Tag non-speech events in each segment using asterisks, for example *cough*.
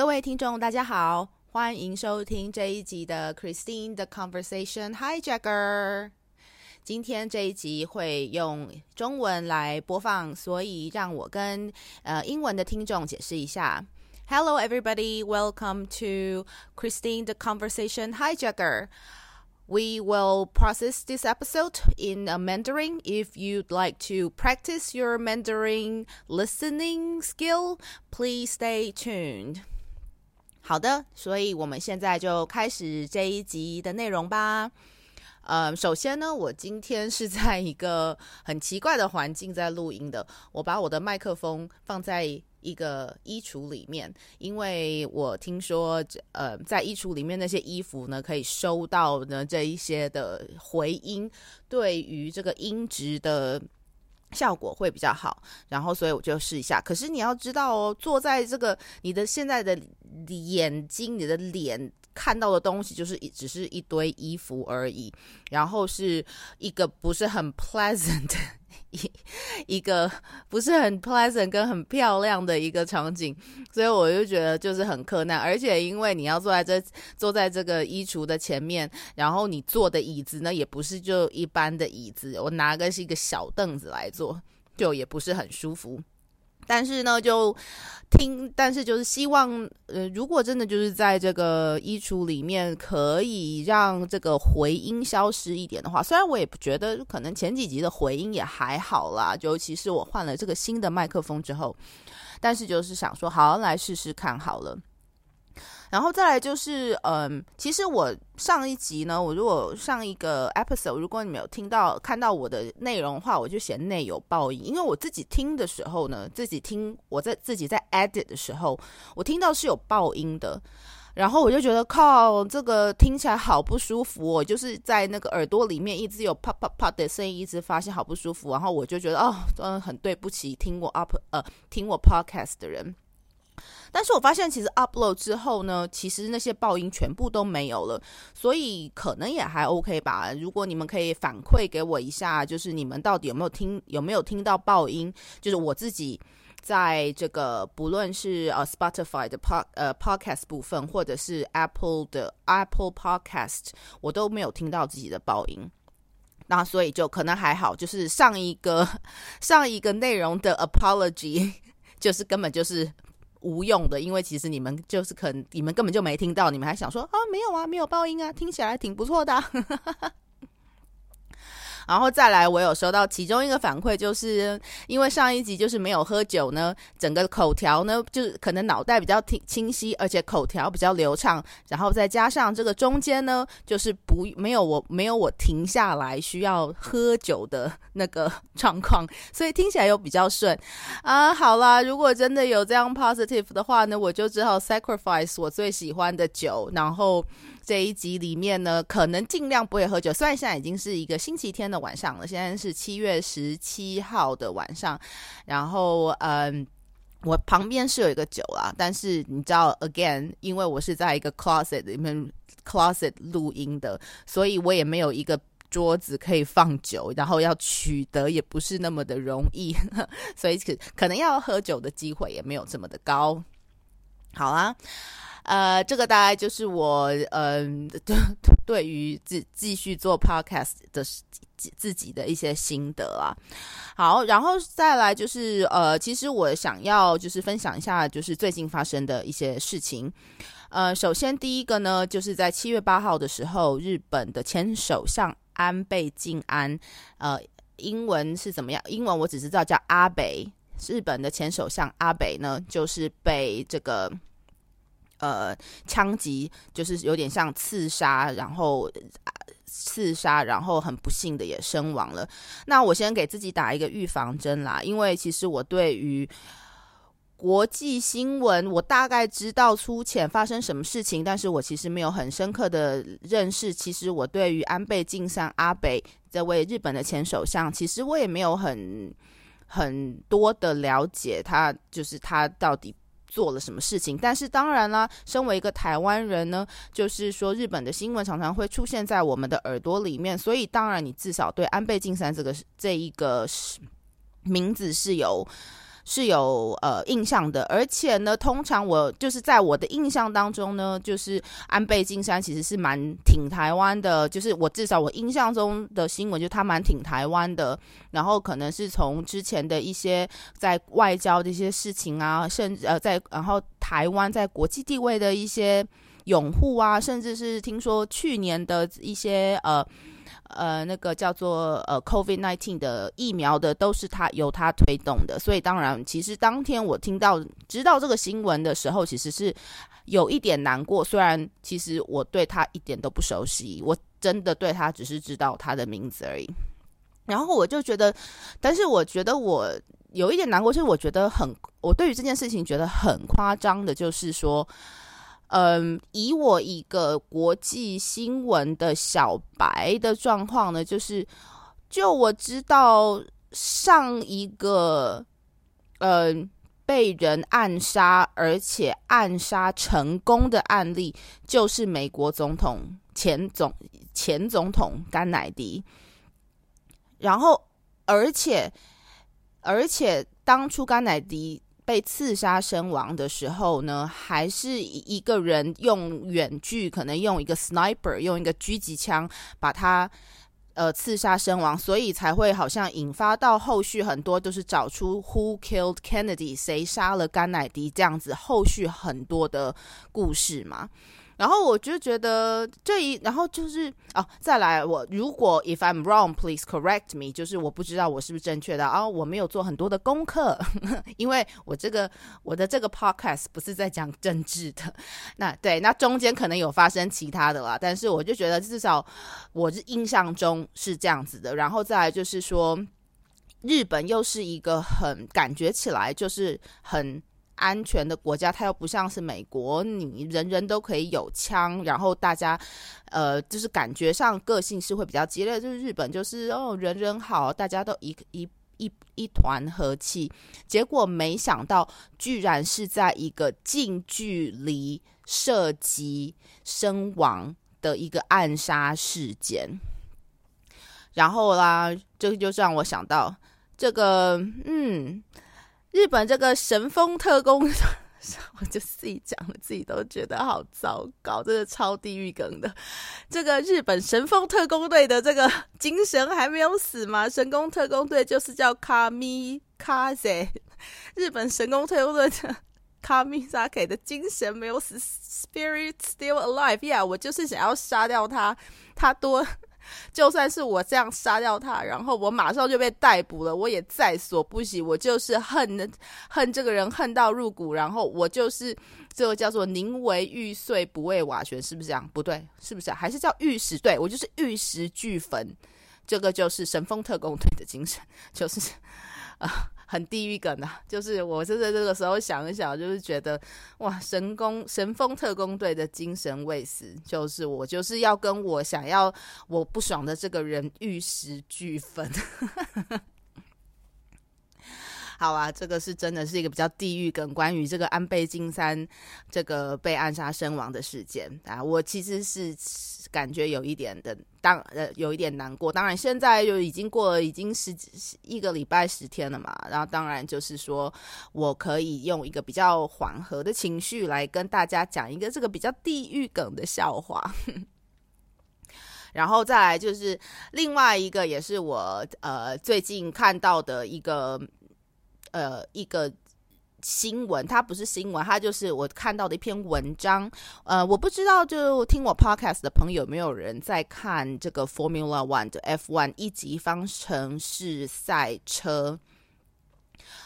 各位听众，大家好，欢迎收听这一集的 Christine 的 Conversation Hijacker。今天这一集会用中文来播放，所以让我跟呃英文的听众解释一下。Hello, everybody. Welcome to Christine the Conversation Hijacker. We will process this episode in a Mandarin. If you'd like to practice your Mandarin listening skill, please stay tuned. 好的，所以我们现在就开始这一集的内容吧。呃，首先呢，我今天是在一个很奇怪的环境在录音的。我把我的麦克风放在一个衣橱里面，因为我听说，呃，在衣橱里面那些衣服呢，可以收到呢这一些的回音，对于这个音质的效果会比较好。然后，所以我就试一下。可是你要知道哦，坐在这个你的现在的眼睛，你的脸。看到的东西就是一只是一堆衣服而已，然后是一个不是很 pleasant 一一个不是很 pleasant 跟很漂亮的一个场景，所以我就觉得就是很困难，而且因为你要坐在这坐在这个衣橱的前面，然后你坐的椅子呢也不是就一般的椅子，我拿个是一个小凳子来坐，就也不是很舒服。但是呢，就听，但是就是希望，呃，如果真的就是在这个衣橱里面可以让这个回音消失一点的话，虽然我也不觉得，可能前几集的回音也还好啦，尤其是我换了这个新的麦克风之后，但是就是想说，好来试试看好了。然后再来就是，嗯，其实我上一集呢，我如果上一个 episode，如果你没有听到看到我的内容的话，我就嫌内有爆音，因为我自己听的时候呢，自己听我在自己在 edit 的时候，我听到是有爆音的，然后我就觉得靠，这个听起来好不舒服，我就是在那个耳朵里面一直有啪啪啪的声音，一直发现好不舒服，然后我就觉得哦，嗯，很对不起听我 up 呃听我 podcast 的人。但是我发现，其实 upload 之后呢，其实那些爆音全部都没有了，所以可能也还 OK 吧。如果你们可以反馈给我一下，就是你们到底有没有听，有没有听到爆音？就是我自己在这个不论是呃 Spotify 的 pod 呃 podcast 部分，或者是 Apple 的 Apple Podcast，我都没有听到自己的爆音。那所以就可能还好，就是上一个 *laughs* 上一个内容的 apology，就是根本就是。无用的，因为其实你们就是可能你们根本就没听到，你们还想说啊没有啊没有爆音啊，听起来挺不错的。然后再来，我有收到其中一个反馈，就是因为上一集就是没有喝酒呢，整个口条呢就是可能脑袋比较清清晰，而且口条比较流畅，然后再加上这个中间呢，就是不没有我没有我停下来需要喝酒的那个状况，所以听起来又比较顺啊。好啦，如果真的有这样 positive 的话呢，我就只好 sacrifice 我最喜欢的酒，然后。这一集里面呢，可能尽量不会喝酒。虽然现在已经是一个星期天的晚上了，现在是七月十七号的晚上。然后，嗯，我旁边是有一个酒啦，但是你知道，again，因为我是在一个 closet 里面 closet 录音的，所以我也没有一个桌子可以放酒，然后要取得也不是那么的容易，*laughs* 所以可可能要喝酒的机会也没有这么的高。好啊。呃，这个大概就是我嗯，对对于自继续做 podcast 的自己的一些心得啊。好，然后再来就是呃，其实我想要就是分享一下，就是最近发生的一些事情。呃，首先第一个呢，就是在七月八号的时候，日本的前首相安倍晋安，呃，英文是怎么样？英文我只知道叫阿北。日本的前首相阿北呢，就是被这个。呃，枪击就是有点像刺杀，然后刺杀，然后很不幸的也身亡了。那我先给自己打一个预防针啦，因为其实我对于国际新闻，我大概知道粗浅发生什么事情，但是我其实没有很深刻的认识。其实我对于安倍晋三阿北这位日本的前首相，其实我也没有很很多的了解，他就是他到底。做了什么事情？但是当然啦，身为一个台湾人呢，就是说日本的新闻常常会出现在我们的耳朵里面，所以当然你至少对安倍晋三这个这一个名字是有是有呃印象的，而且呢，通常我就是在我的印象当中呢，就是安倍晋三其实是蛮挺台湾的，就是我至少我印象中的新闻就他蛮挺台湾的，然后可能是从之前的一些在外交的一些事情啊，甚至呃在然后台湾在国际地位的一些拥护啊，甚至是听说去年的一些呃。呃，那个叫做呃，COVID nineteen 的疫苗的，都是他由他推动的，所以当然，其实当天我听到知道这个新闻的时候，其实是有一点难过。虽然其实我对他一点都不熟悉，我真的对他只是知道他的名字而已。然后我就觉得，但是我觉得我有一点难过，就是我觉得很，我对于这件事情觉得很夸张的，就是说。嗯，以我一个国际新闻的小白的状况呢，就是，就我知道上一个，嗯，被人暗杀而且暗杀成功的案例，就是美国总统前总前总统甘乃迪，然后，而且，而且当初甘乃迪。被刺杀身亡的时候呢，还是一个人用远距，可能用一个 sniper，用一个狙击枪把他呃刺杀身亡，所以才会好像引发到后续很多就是找出 who killed Kennedy，谁杀了甘乃迪这样子，后续很多的故事嘛。然后我就觉得这一，然后就是哦，再来我如果 if I'm wrong, please correct me，就是我不知道我是不是正确的啊，我没有做很多的功课，*laughs* 因为我这个我的这个 podcast 不是在讲政治的，*laughs* 那对，那中间可能有发生其他的啦，但是我就觉得至少我是印象中是这样子的，然后再来就是说，日本又是一个很感觉起来就是很。安全的国家，它又不像是美国，你人人都可以有枪，然后大家，呃，就是感觉上个性是会比较激烈。就是日本，就是哦，人人好，大家都一一一一团和气。结果没想到，居然是在一个近距离射击身亡的一个暗杀事件。然后啦，这就让我想到这个，嗯。日本这个神风特工，*laughs* 我就自己讲了，自己都觉得好糟糕，真的超地狱梗的。这个日本神风特工队的这个精神还没有死吗？神风特工队就是叫卡米卡塞，日本神风特工队的卡米萨克的精神没有死，spirit still alive。Yeah，我就是想要杀掉他，他多。就算是我这样杀掉他，然后我马上就被逮捕了，我也在所不惜。我就是恨恨这个人恨到入骨，然后我就是这个叫做宁为玉碎不为瓦全，是不是这样？不对，是不是？还是叫玉石？对我就是玉石俱焚。这个就是神风特工队的精神，就是啊。*laughs* 很地狱梗的，*laughs* 就是我是在这个时候想一想，就是觉得哇，神工神风特工队的精神卫士，就是我就是要跟我想要我不爽的这个人玉石俱焚。好啊，这个是真的是一个比较地狱梗，关于这个安倍晋三这个被暗杀身亡的事件啊，我其实是感觉有一点的，当呃有一点难过。当然现在就已经过了已经十一个礼拜十天了嘛，然后当然就是说我可以用一个比较缓和的情绪来跟大家讲一个这个比较地狱梗的笑话，*laughs* 然后再来就是另外一个也是我呃最近看到的一个。呃，一个新闻，它不是新闻，它就是我看到的一篇文章。呃，我不知道，就听我 podcast 的朋友有没有人在看这个 Formula One 的 F1 一级方程式赛车？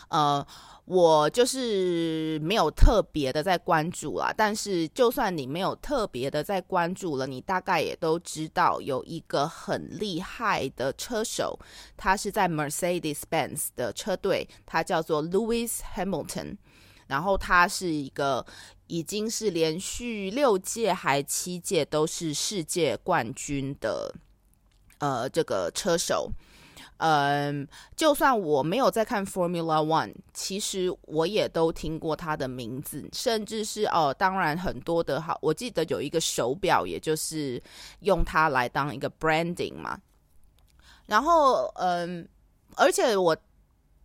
呃。我就是没有特别的在关注啦，但是就算你没有特别的在关注了，你大概也都知道有一个很厉害的车手，他是在 Mercedes-Benz 的车队，他叫做 Lewis Hamilton，然后他是一个已经是连续六届还七届都是世界冠军的，呃，这个车手。嗯，就算我没有在看 Formula One，其实我也都听过他的名字，甚至是哦，当然很多的好，我记得有一个手表，也就是用它来当一个 branding 嘛。然后，嗯，而且我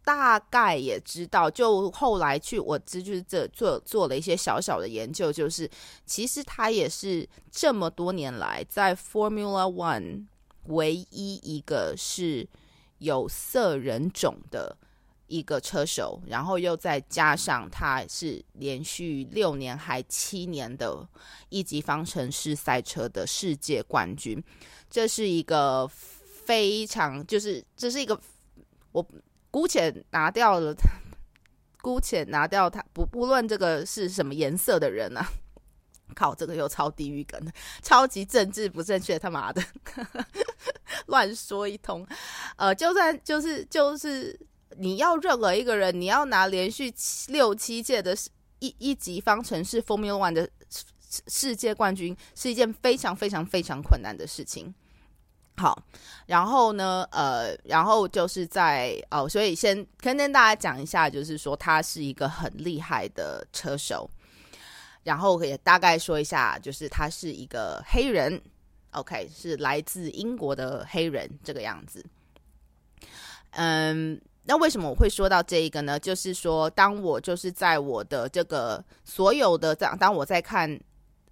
大概也知道，就后来去我这就是这做做了一些小小的研究，就是其实他也是这么多年来在 Formula One 唯一一个是有色人种的一个车手，然后又再加上他是连续六年还七年的一级方程式赛车的世界冠军，这是一个非常就是这是一个我。姑且拿掉了，姑且拿掉他不不论这个是什么颜色的人啊，靠，这个又超地狱梗，超级政治不正确，他妈的，*laughs* 乱说一通。呃，就算就是就是你要任何一个人，你要拿连续七六七届的一一级方程式 Formula One 的世界冠军，是一件非常非常非常困难的事情。好，然后呢，呃，然后就是在哦，所以先跟跟大家讲一下，就是说他是一个很厉害的车手，然后也大概说一下，就是他是一个黑人，OK，是来自英国的黑人这个样子。嗯，那为什么我会说到这一个呢？就是说，当我就是在我的这个所有的当当我在看。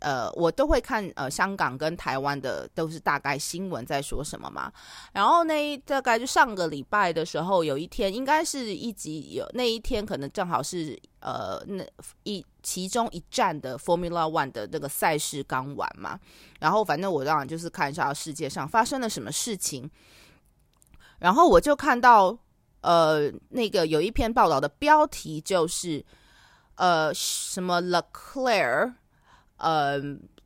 呃，我都会看呃，香港跟台湾的都是大概新闻在说什么嘛。然后那大概就上个礼拜的时候，有一天应该是一集有那一天，可能正好是呃那一其中一站的 Formula One 的那个赛事刚完嘛。然后反正我当然就是看一下世界上发生了什么事情。然后我就看到呃那个有一篇报道的标题就是呃什么 Leclerc。呃，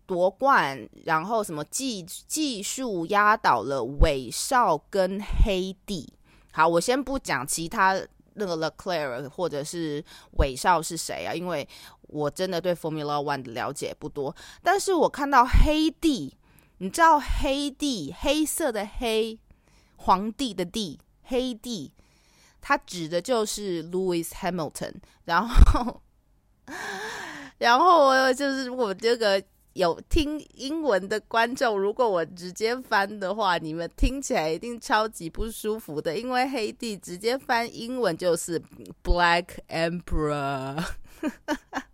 夺冠，然后什么技技术压倒了韦少跟黑帝。好，我先不讲其他那个 Leclerc 或者是韦少是谁啊，因为我真的对 Formula One 的了解不多。但是我看到黑帝，你知道黑帝黑色的黑，皇帝的帝，黑帝，他指的就是 Lewis Hamilton，然后。然后就是我这个有听英文的观众，如果我直接翻的话，你们听起来一定超级不舒服的，因为黑帝直接翻英文就是 Black Emperor。*laughs*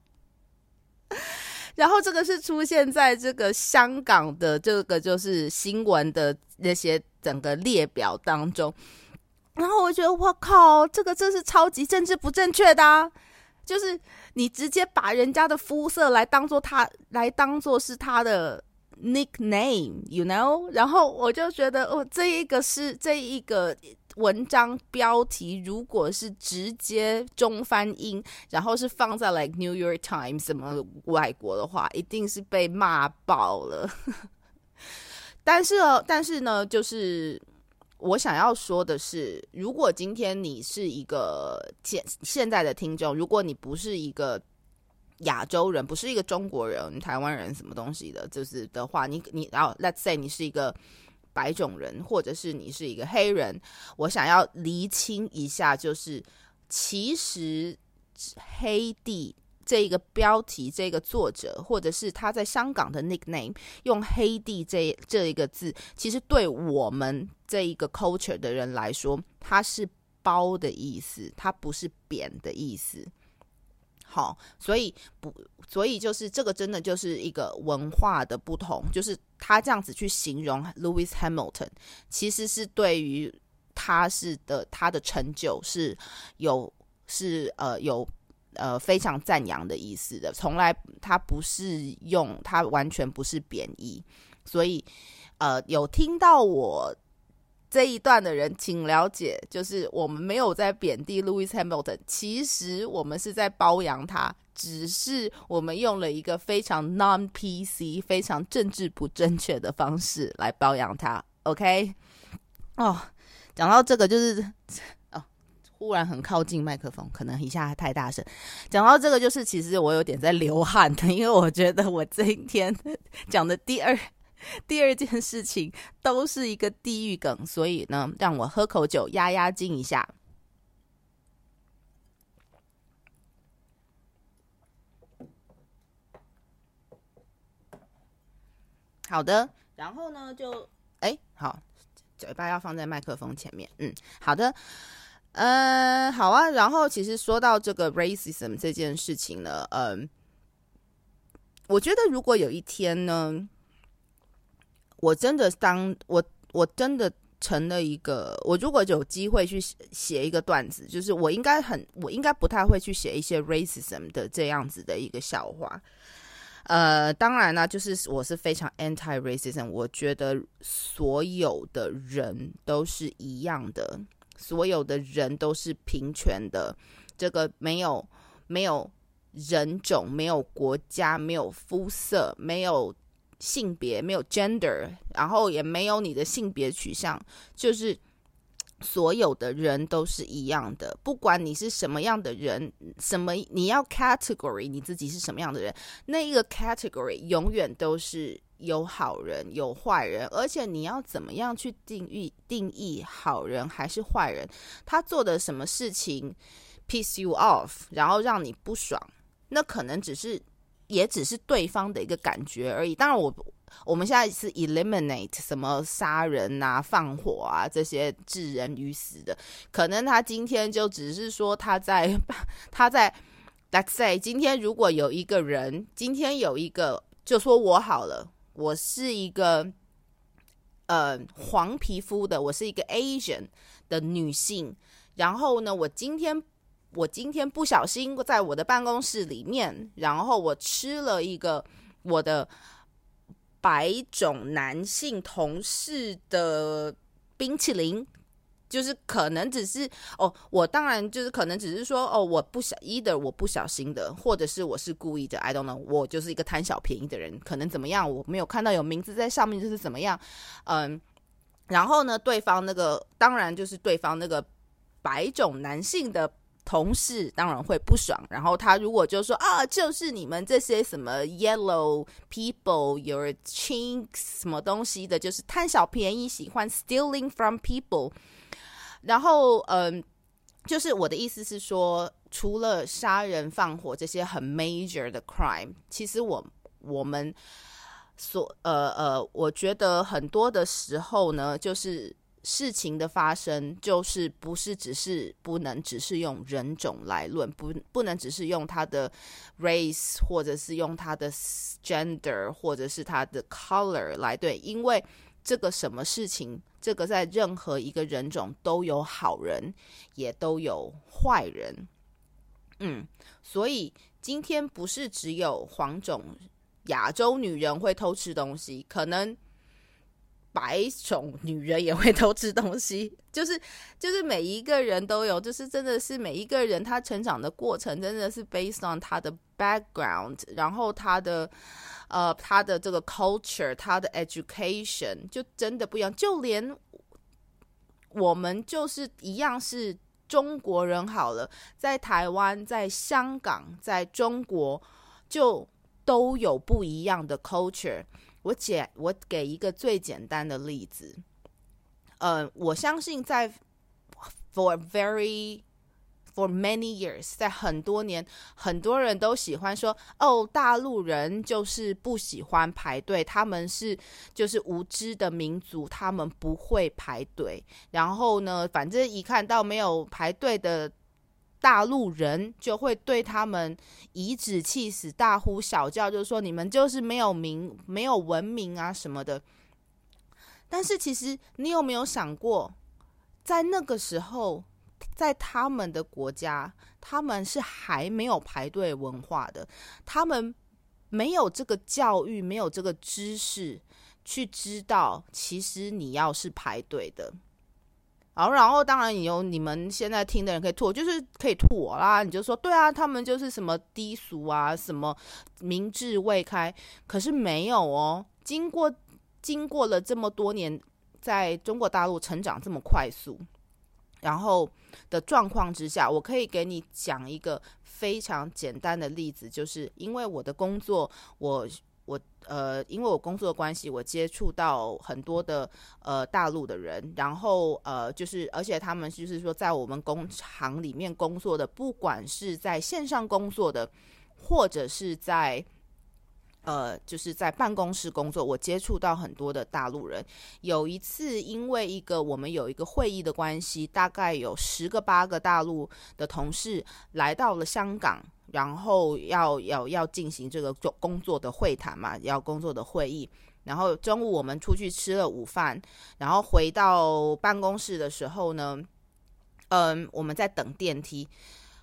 *laughs* 然后这个是出现在这个香港的这个就是新闻的那些整个列表当中，然后我觉得我靠，这个真是超级政治不正确的。就是你直接把人家的肤色来当做他来当做是他的 nickname，you know？然后我就觉得哦，这一个是这一个文章标题，如果是直接中翻英，然后是放在 like New York Times 什么外国的话，一定是被骂爆了。*laughs* 但是哦，但是呢，就是。我想要说的是，如果今天你是一个现现在的听众，如果你不是一个亚洲人，不是一个中国人、台湾人什么东西的，就是的话，你你然后 let's say 你是一个白种人，或者是你是一个黑人，我想要厘清一下，就是其实黑地。这一个标题，这个作者，或者是他在香港的 nickname，用“黑帝”这这一个字，其实对我们这一个 culture 的人来说，它是包的意思，它不是贬的意思。好，所以不，所以就是这个真的就是一个文化的不同，就是他这样子去形容 Louis Hamilton，其实是对于他是的他的成就是有是呃有。呃，非常赞扬的意思的，从来他不是用，他完全不是贬义，所以呃，有听到我这一段的人，请了解，就是我们没有在贬低 Louis Hamilton，其实我们是在包养他，只是我们用了一个非常 non PC、非常政治不正确的方式来包养他。OK，哦，讲到这个就是 *laughs* 哦。忽然很靠近麦克风，可能一下太大声。讲到这个，就是其实我有点在流汗的，因为我觉得我这一天讲的第二第二件事情都是一个地狱梗，所以呢，让我喝口酒压压惊一下。好的，然后呢，就哎，好，嘴巴要放在麦克风前面，嗯，好的。嗯，好啊。然后其实说到这个 racism 这件事情呢，嗯，我觉得如果有一天呢，我真的当我我真的成了一个，我如果有机会去写一个段子，就是我应该很，我应该不太会去写一些 racism 的这样子的一个笑话。呃，当然呢，就是我是非常 anti racism，我觉得所有的人都是一样的，所有的人都是平权的，这个没有没有人种，没有国家，没有肤色，没有性别，没有 gender，然后也没有你的性别取向，就是。所有的人都是一样的，不管你是什么样的人，什么你要 category 你自己是什么样的人，那一个 category 永远都是有好人有坏人，而且你要怎么样去定义定义好人还是坏人？他做的什么事情 piss you off，然后让你不爽，那可能只是也只是对方的一个感觉而已。当然我。我们现在是 eliminate 什么杀人啊、放火啊这些置人于死的，可能他今天就只是说他在 *laughs* 他在 let's say 今天如果有一个人，今天有一个就说我好了，我是一个呃黄皮肤的，我是一个 Asian 的女性，然后呢，我今天我今天不小心在我的办公室里面，然后我吃了一个我的。白种男性同事的冰淇淋，就是可能只是哦，我当然就是可能只是说哦，我不小，either 我不小心的，或者是我是故意的，I don't know，我就是一个贪小便宜的人，可能怎么样，我没有看到有名字在上面，就是怎么样，嗯，然后呢，对方那个当然就是对方那个白种男性的。同事当然会不爽，然后他如果就说啊，就是你们这些什么 yellow people，your chinks 什么东西的，就是贪小便宜，喜欢 stealing from people。然后，嗯，就是我的意思是说，除了杀人放火这些很 major 的 crime，其实我我们所呃呃，我觉得很多的时候呢，就是。事情的发生就是不是只是不能只是用人种来论，不不能只是用他的 race 或者是用他的 gender 或者是他的 color 来对，因为这个什么事情，这个在任何一个人种都有好人，也都有坏人。嗯，所以今天不是只有黄种亚洲女人会偷吃东西，可能。白种女人也会偷吃东西，*laughs* 就是就是每一个人都有，就是真的是每一个人他成长的过程真的是 based on 他的 background，然后他的呃他的这个 culture，他的 education 就真的不一样。就连我们就是一样是中国人好了，在台湾、在香港、在中国就都有不一样的 culture。我简我给一个最简单的例子，呃，我相信在 for very for many years，在很多年，很多人都喜欢说，哦，大陆人就是不喜欢排队，他们是就是无知的民族，他们不会排队。然后呢，反正一看到没有排队的。大陆人就会对他们颐指气使、大呼小叫，就是说你们就是没有名、没有文明啊什么的。但是其实你有没有想过，在那个时候，在他们的国家，他们是还没有排队文化的，他们没有这个教育，没有这个知识去知道，其实你要是排队的。好，然后当然有你们现在听的人可以吐，就是可以吐我啦。你就说对啊，他们就是什么低俗啊，什么明智未开。可是没有哦，经过经过了这么多年，在中国大陆成长这么快速，然后的状况之下，我可以给你讲一个非常简单的例子，就是因为我的工作，我。我呃，因为我工作的关系，我接触到很多的呃大陆的人，然后呃，就是而且他们就是说，在我们工厂里面工作的，不管是在线上工作的，或者是在呃，就是在办公室工作，我接触到很多的大陆人。有一次，因为一个我们有一个会议的关系，大概有十个八个大陆的同事来到了香港，然后要要要进行这个做工作的会谈嘛，要工作的会议。然后中午我们出去吃了午饭，然后回到办公室的时候呢，嗯，我们在等电梯。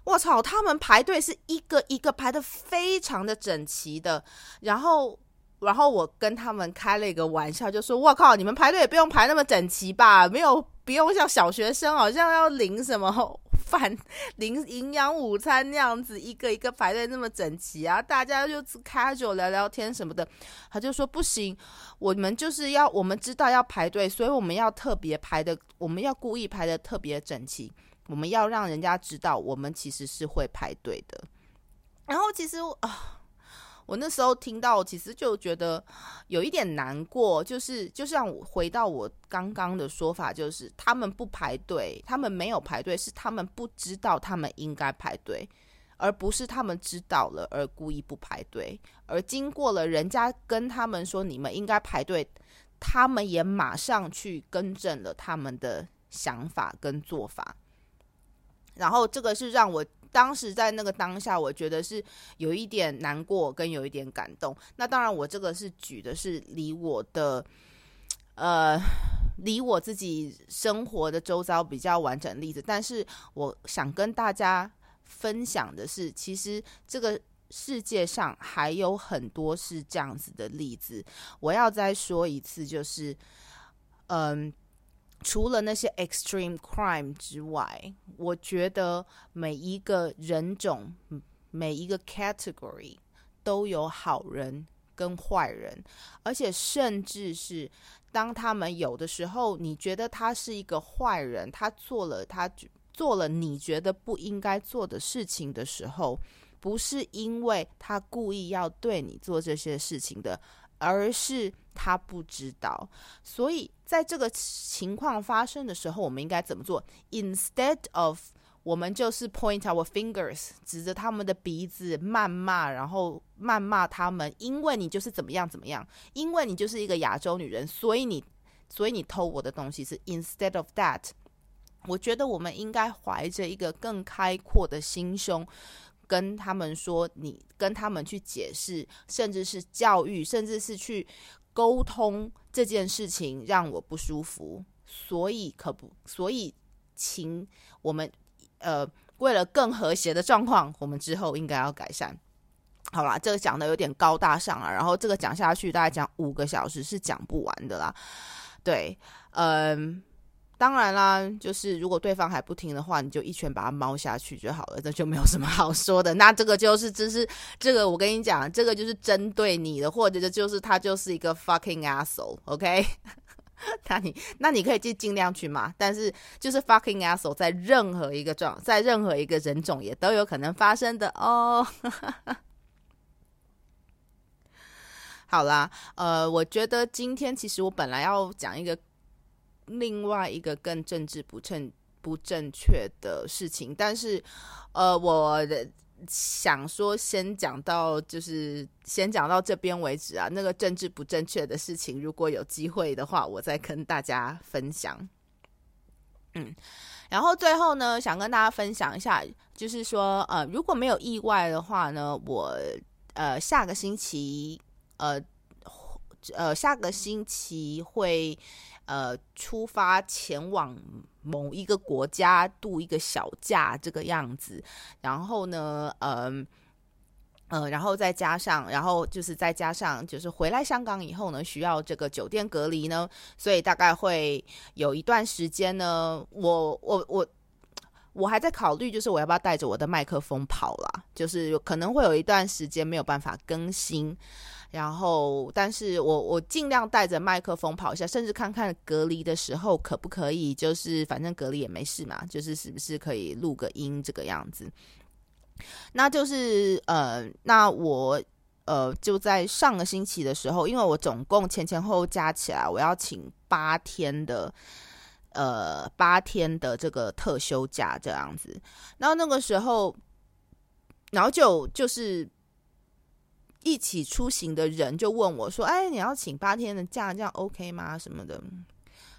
我操！他们排队是一个一个排的非常的整齐的，然后，然后我跟他们开了一个玩笑，就说：“我靠，你们排队也不用排那么整齐吧？没有，不用像小学生好像要领什么饭、*laughs* 领营养午餐那样子，一个一个排队那么整齐啊！大家就开酒聊聊天什么的。”他就说：“不行，我们就是要我们知道要排队，所以我们要特别排的，我们要故意排的特别整齐。”我们要让人家知道，我们其实是会排队的。然后，其实啊，我那时候听到，其实就觉得有一点难过，就是就像回到我刚刚的说法，就是他们不排队，他们没有排队，是他们不知道他们应该排队，而不是他们知道了而故意不排队。而经过了人家跟他们说你们应该排队，他们也马上去更正了他们的想法跟做法。然后这个是让我当时在那个当下，我觉得是有一点难过，跟有一点感动。那当然，我这个是举的是离我的，呃，离我自己生活的周遭比较完整例子。但是我想跟大家分享的是，其实这个世界上还有很多是这样子的例子。我要再说一次，就是，嗯。除了那些 extreme crime 之外，我觉得每一个人种、每一个 category 都有好人跟坏人，而且甚至是当他们有的时候，你觉得他是一个坏人，他做了他做了你觉得不应该做的事情的时候，不是因为他故意要对你做这些事情的。而是他不知道，所以在这个情况发生的时候，我们应该怎么做？Instead of 我们就是 point our fingers，指着他们的鼻子谩骂，然后谩骂他们，因为你就是怎么样怎么样，因为你就是一个亚洲女人，所以你所以你偷我的东西是 instead of that。我觉得我们应该怀着一个更开阔的心胸。跟他们说，你跟他们去解释，甚至是教育，甚至是去沟通这件事情让我不舒服，所以可不，所以请我们呃，为了更和谐的状况，我们之后应该要改善。好啦，这个讲的有点高大上啊，然后这个讲下去大概讲五个小时是讲不完的啦。对，嗯。当然啦，就是如果对方还不听的话，你就一拳把他猫下去就好了，这就没有什么好说的。那这个就是，这是这个我跟你讲，这个就是针对你的，或者就是他就是一个 fucking asshole，OK？*laughs* 那你那你可以尽尽量去骂，但是就是 fucking asshole 在任何一个状，在任何一个人种也都有可能发生的哦。*laughs* 好啦，呃，我觉得今天其实我本来要讲一个。另外一个更政治不正不正确的事情，但是，呃，我想说先讲到，就是先讲到这边为止啊。那个政治不正确的事情，如果有机会的话，我再跟大家分享。嗯，然后最后呢，想跟大家分享一下，就是说，呃，如果没有意外的话呢，我呃下个星期，呃呃下个星期会。呃，出发前往某一个国家度一个小假这个样子，然后呢，嗯，呃，然后再加上，然后就是再加上，就是回来香港以后呢，需要这个酒店隔离呢，所以大概会有一段时间呢，我我我我还在考虑，就是我要不要带着我的麦克风跑啦，就是可能会有一段时间没有办法更新。然后，但是我我尽量带着麦克风跑一下，甚至看看隔离的时候可不可以，就是反正隔离也没事嘛，就是是不是可以录个音这个样子。那就是呃，那我呃就在上个星期的时候，因为我总共前前后后加起来，我要请八天的呃八天的这个特休假这样子。然后那个时候，然后就就是。一起出行的人就问我说：“哎，你要请八天的假，这样 OK 吗？什么的？”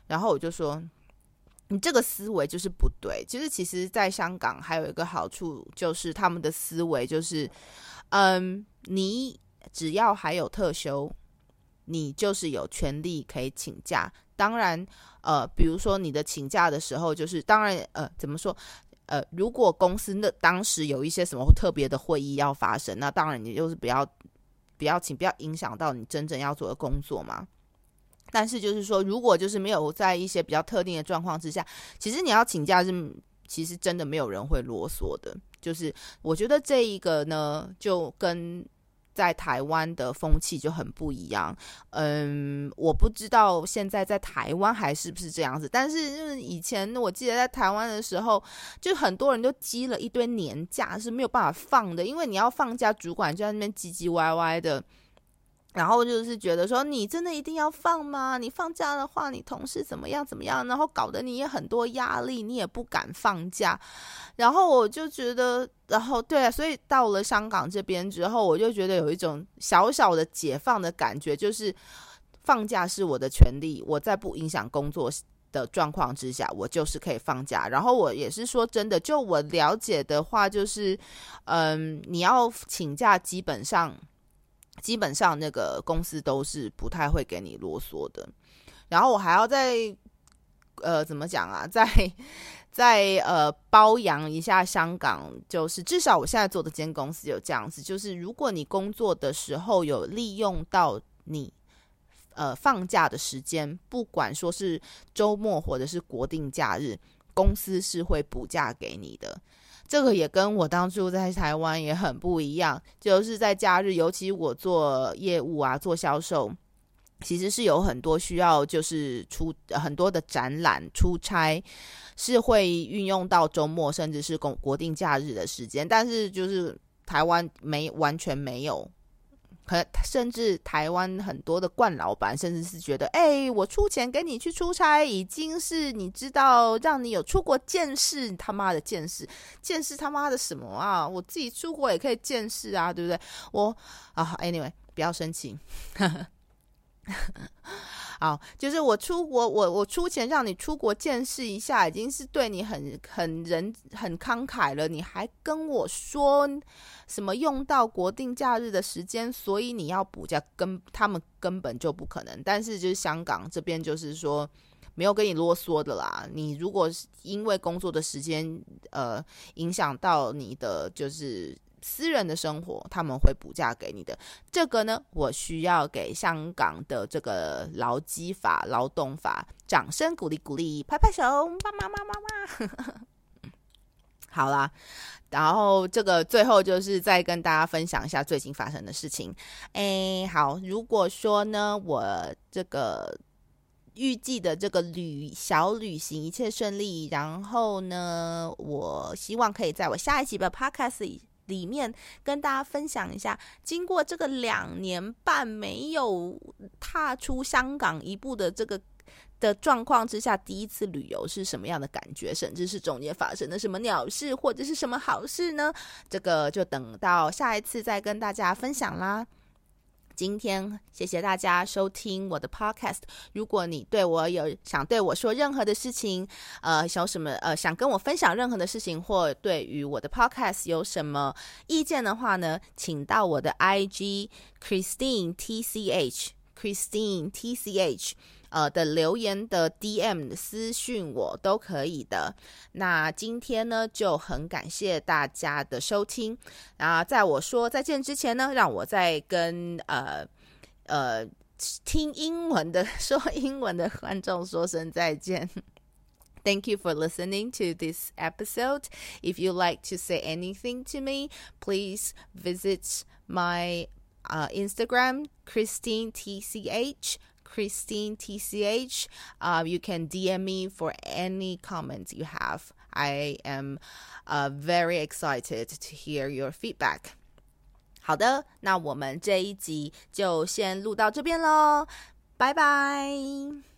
然后我就说：“你这个思维就是不对。其实，其实，在香港还有一个好处，就是他们的思维就是，嗯，你只要还有特休，你就是有权利可以请假。当然，呃，比如说你的请假的时候，就是当然，呃，怎么说？”呃，如果公司那当时有一些什么特别的会议要发生，那当然你就是不要不要请，不要影响到你真正要做的工作嘛。但是就是说，如果就是没有在一些比较特定的状况之下，其实你要请假是，其实真的没有人会啰嗦的。就是我觉得这一个呢，就跟。在台湾的风气就很不一样，嗯，我不知道现在在台湾还是不是这样子，但是就是以前我记得在台湾的时候，就很多人都积了一堆年假是没有办法放的，因为你要放假，主管就在那边唧唧歪歪的。然后就是觉得说，你真的一定要放吗？你放假的话，你同事怎么样怎么样？然后搞得你也很多压力，你也不敢放假。然后我就觉得，然后对啊，所以到了香港这边之后，我就觉得有一种小小的解放的感觉，就是放假是我的权利，我在不影响工作的状况之下，我就是可以放假。然后我也是说真的，就我了解的话，就是嗯，你要请假，基本上。基本上那个公司都是不太会给你啰嗦的，然后我还要再呃怎么讲啊？*laughs* 再再呃包养一下香港，就是至少我现在做的间公司有这样子，就是如果你工作的时候有利用到你呃放假的时间，不管说是周末或者是国定假日，公司是会补假给你的。这个也跟我当初在台湾也很不一样，就是在假日，尤其我做业务啊，做销售，其实是有很多需要，就是出很多的展览、出差，是会运用到周末，甚至是国国定假日的时间，但是就是台湾没完全没有。可甚至台湾很多的冠老板，甚至是觉得，哎，我出钱给你去出差，已经是你知道，让你有出国见识，他妈的见识，见识他妈的什么啊？我自己出国也可以见识啊，对不对？我啊，anyway，不要生气。*laughs* 好，就是我出国，我我出钱让你出国见识一下，已经是对你很很人很慷慨了。你还跟我说什么用到国定假日的时间，所以你要补假，跟他们根本就不可能。但是就是香港这边就是说没有跟你啰嗦的啦。你如果是因为工作的时间呃影响到你的就是。私人的生活他们会补假给你的，这个呢，我需要给香港的这个劳基法、劳动法掌声鼓励鼓励，拍拍手，妈妈妈妈妈。*laughs* 好啦，然后这个最后就是再跟大家分享一下最近发生的事情。哎，好，如果说呢，我这个预计的这个旅小旅行一切顺利，然后呢，我希望可以在我下一集的 podcast。里面跟大家分享一下，经过这个两年半没有踏出香港一步的这个的状况之下，第一次旅游是什么样的感觉，甚至是中间发生的什么鸟事或者是什么好事呢？这个就等到下一次再跟大家分享啦。今天谢谢大家收听我的 podcast。如果你对我有想对我说任何的事情，呃，有什么呃想跟我分享任何的事情，或对于我的 podcast 有什么意见的话呢，请到我的 IG Christine T C H Christine T C H。呃的留言的 DM 私讯我都可以的。那今天呢就很感谢大家的收听。啊，在我说再见之前呢，让我再跟呃呃听英文的说英文的观众说声再见。Thank you for listening to this episode. If you like to say anything to me, please visit my uh, Instagram, Christine TCH. Christine TCH. Uh, you can DM me for any comments you have. I am uh, very excited to hear your feedback. 好的，那我们这一集就先录到这边喽，拜拜。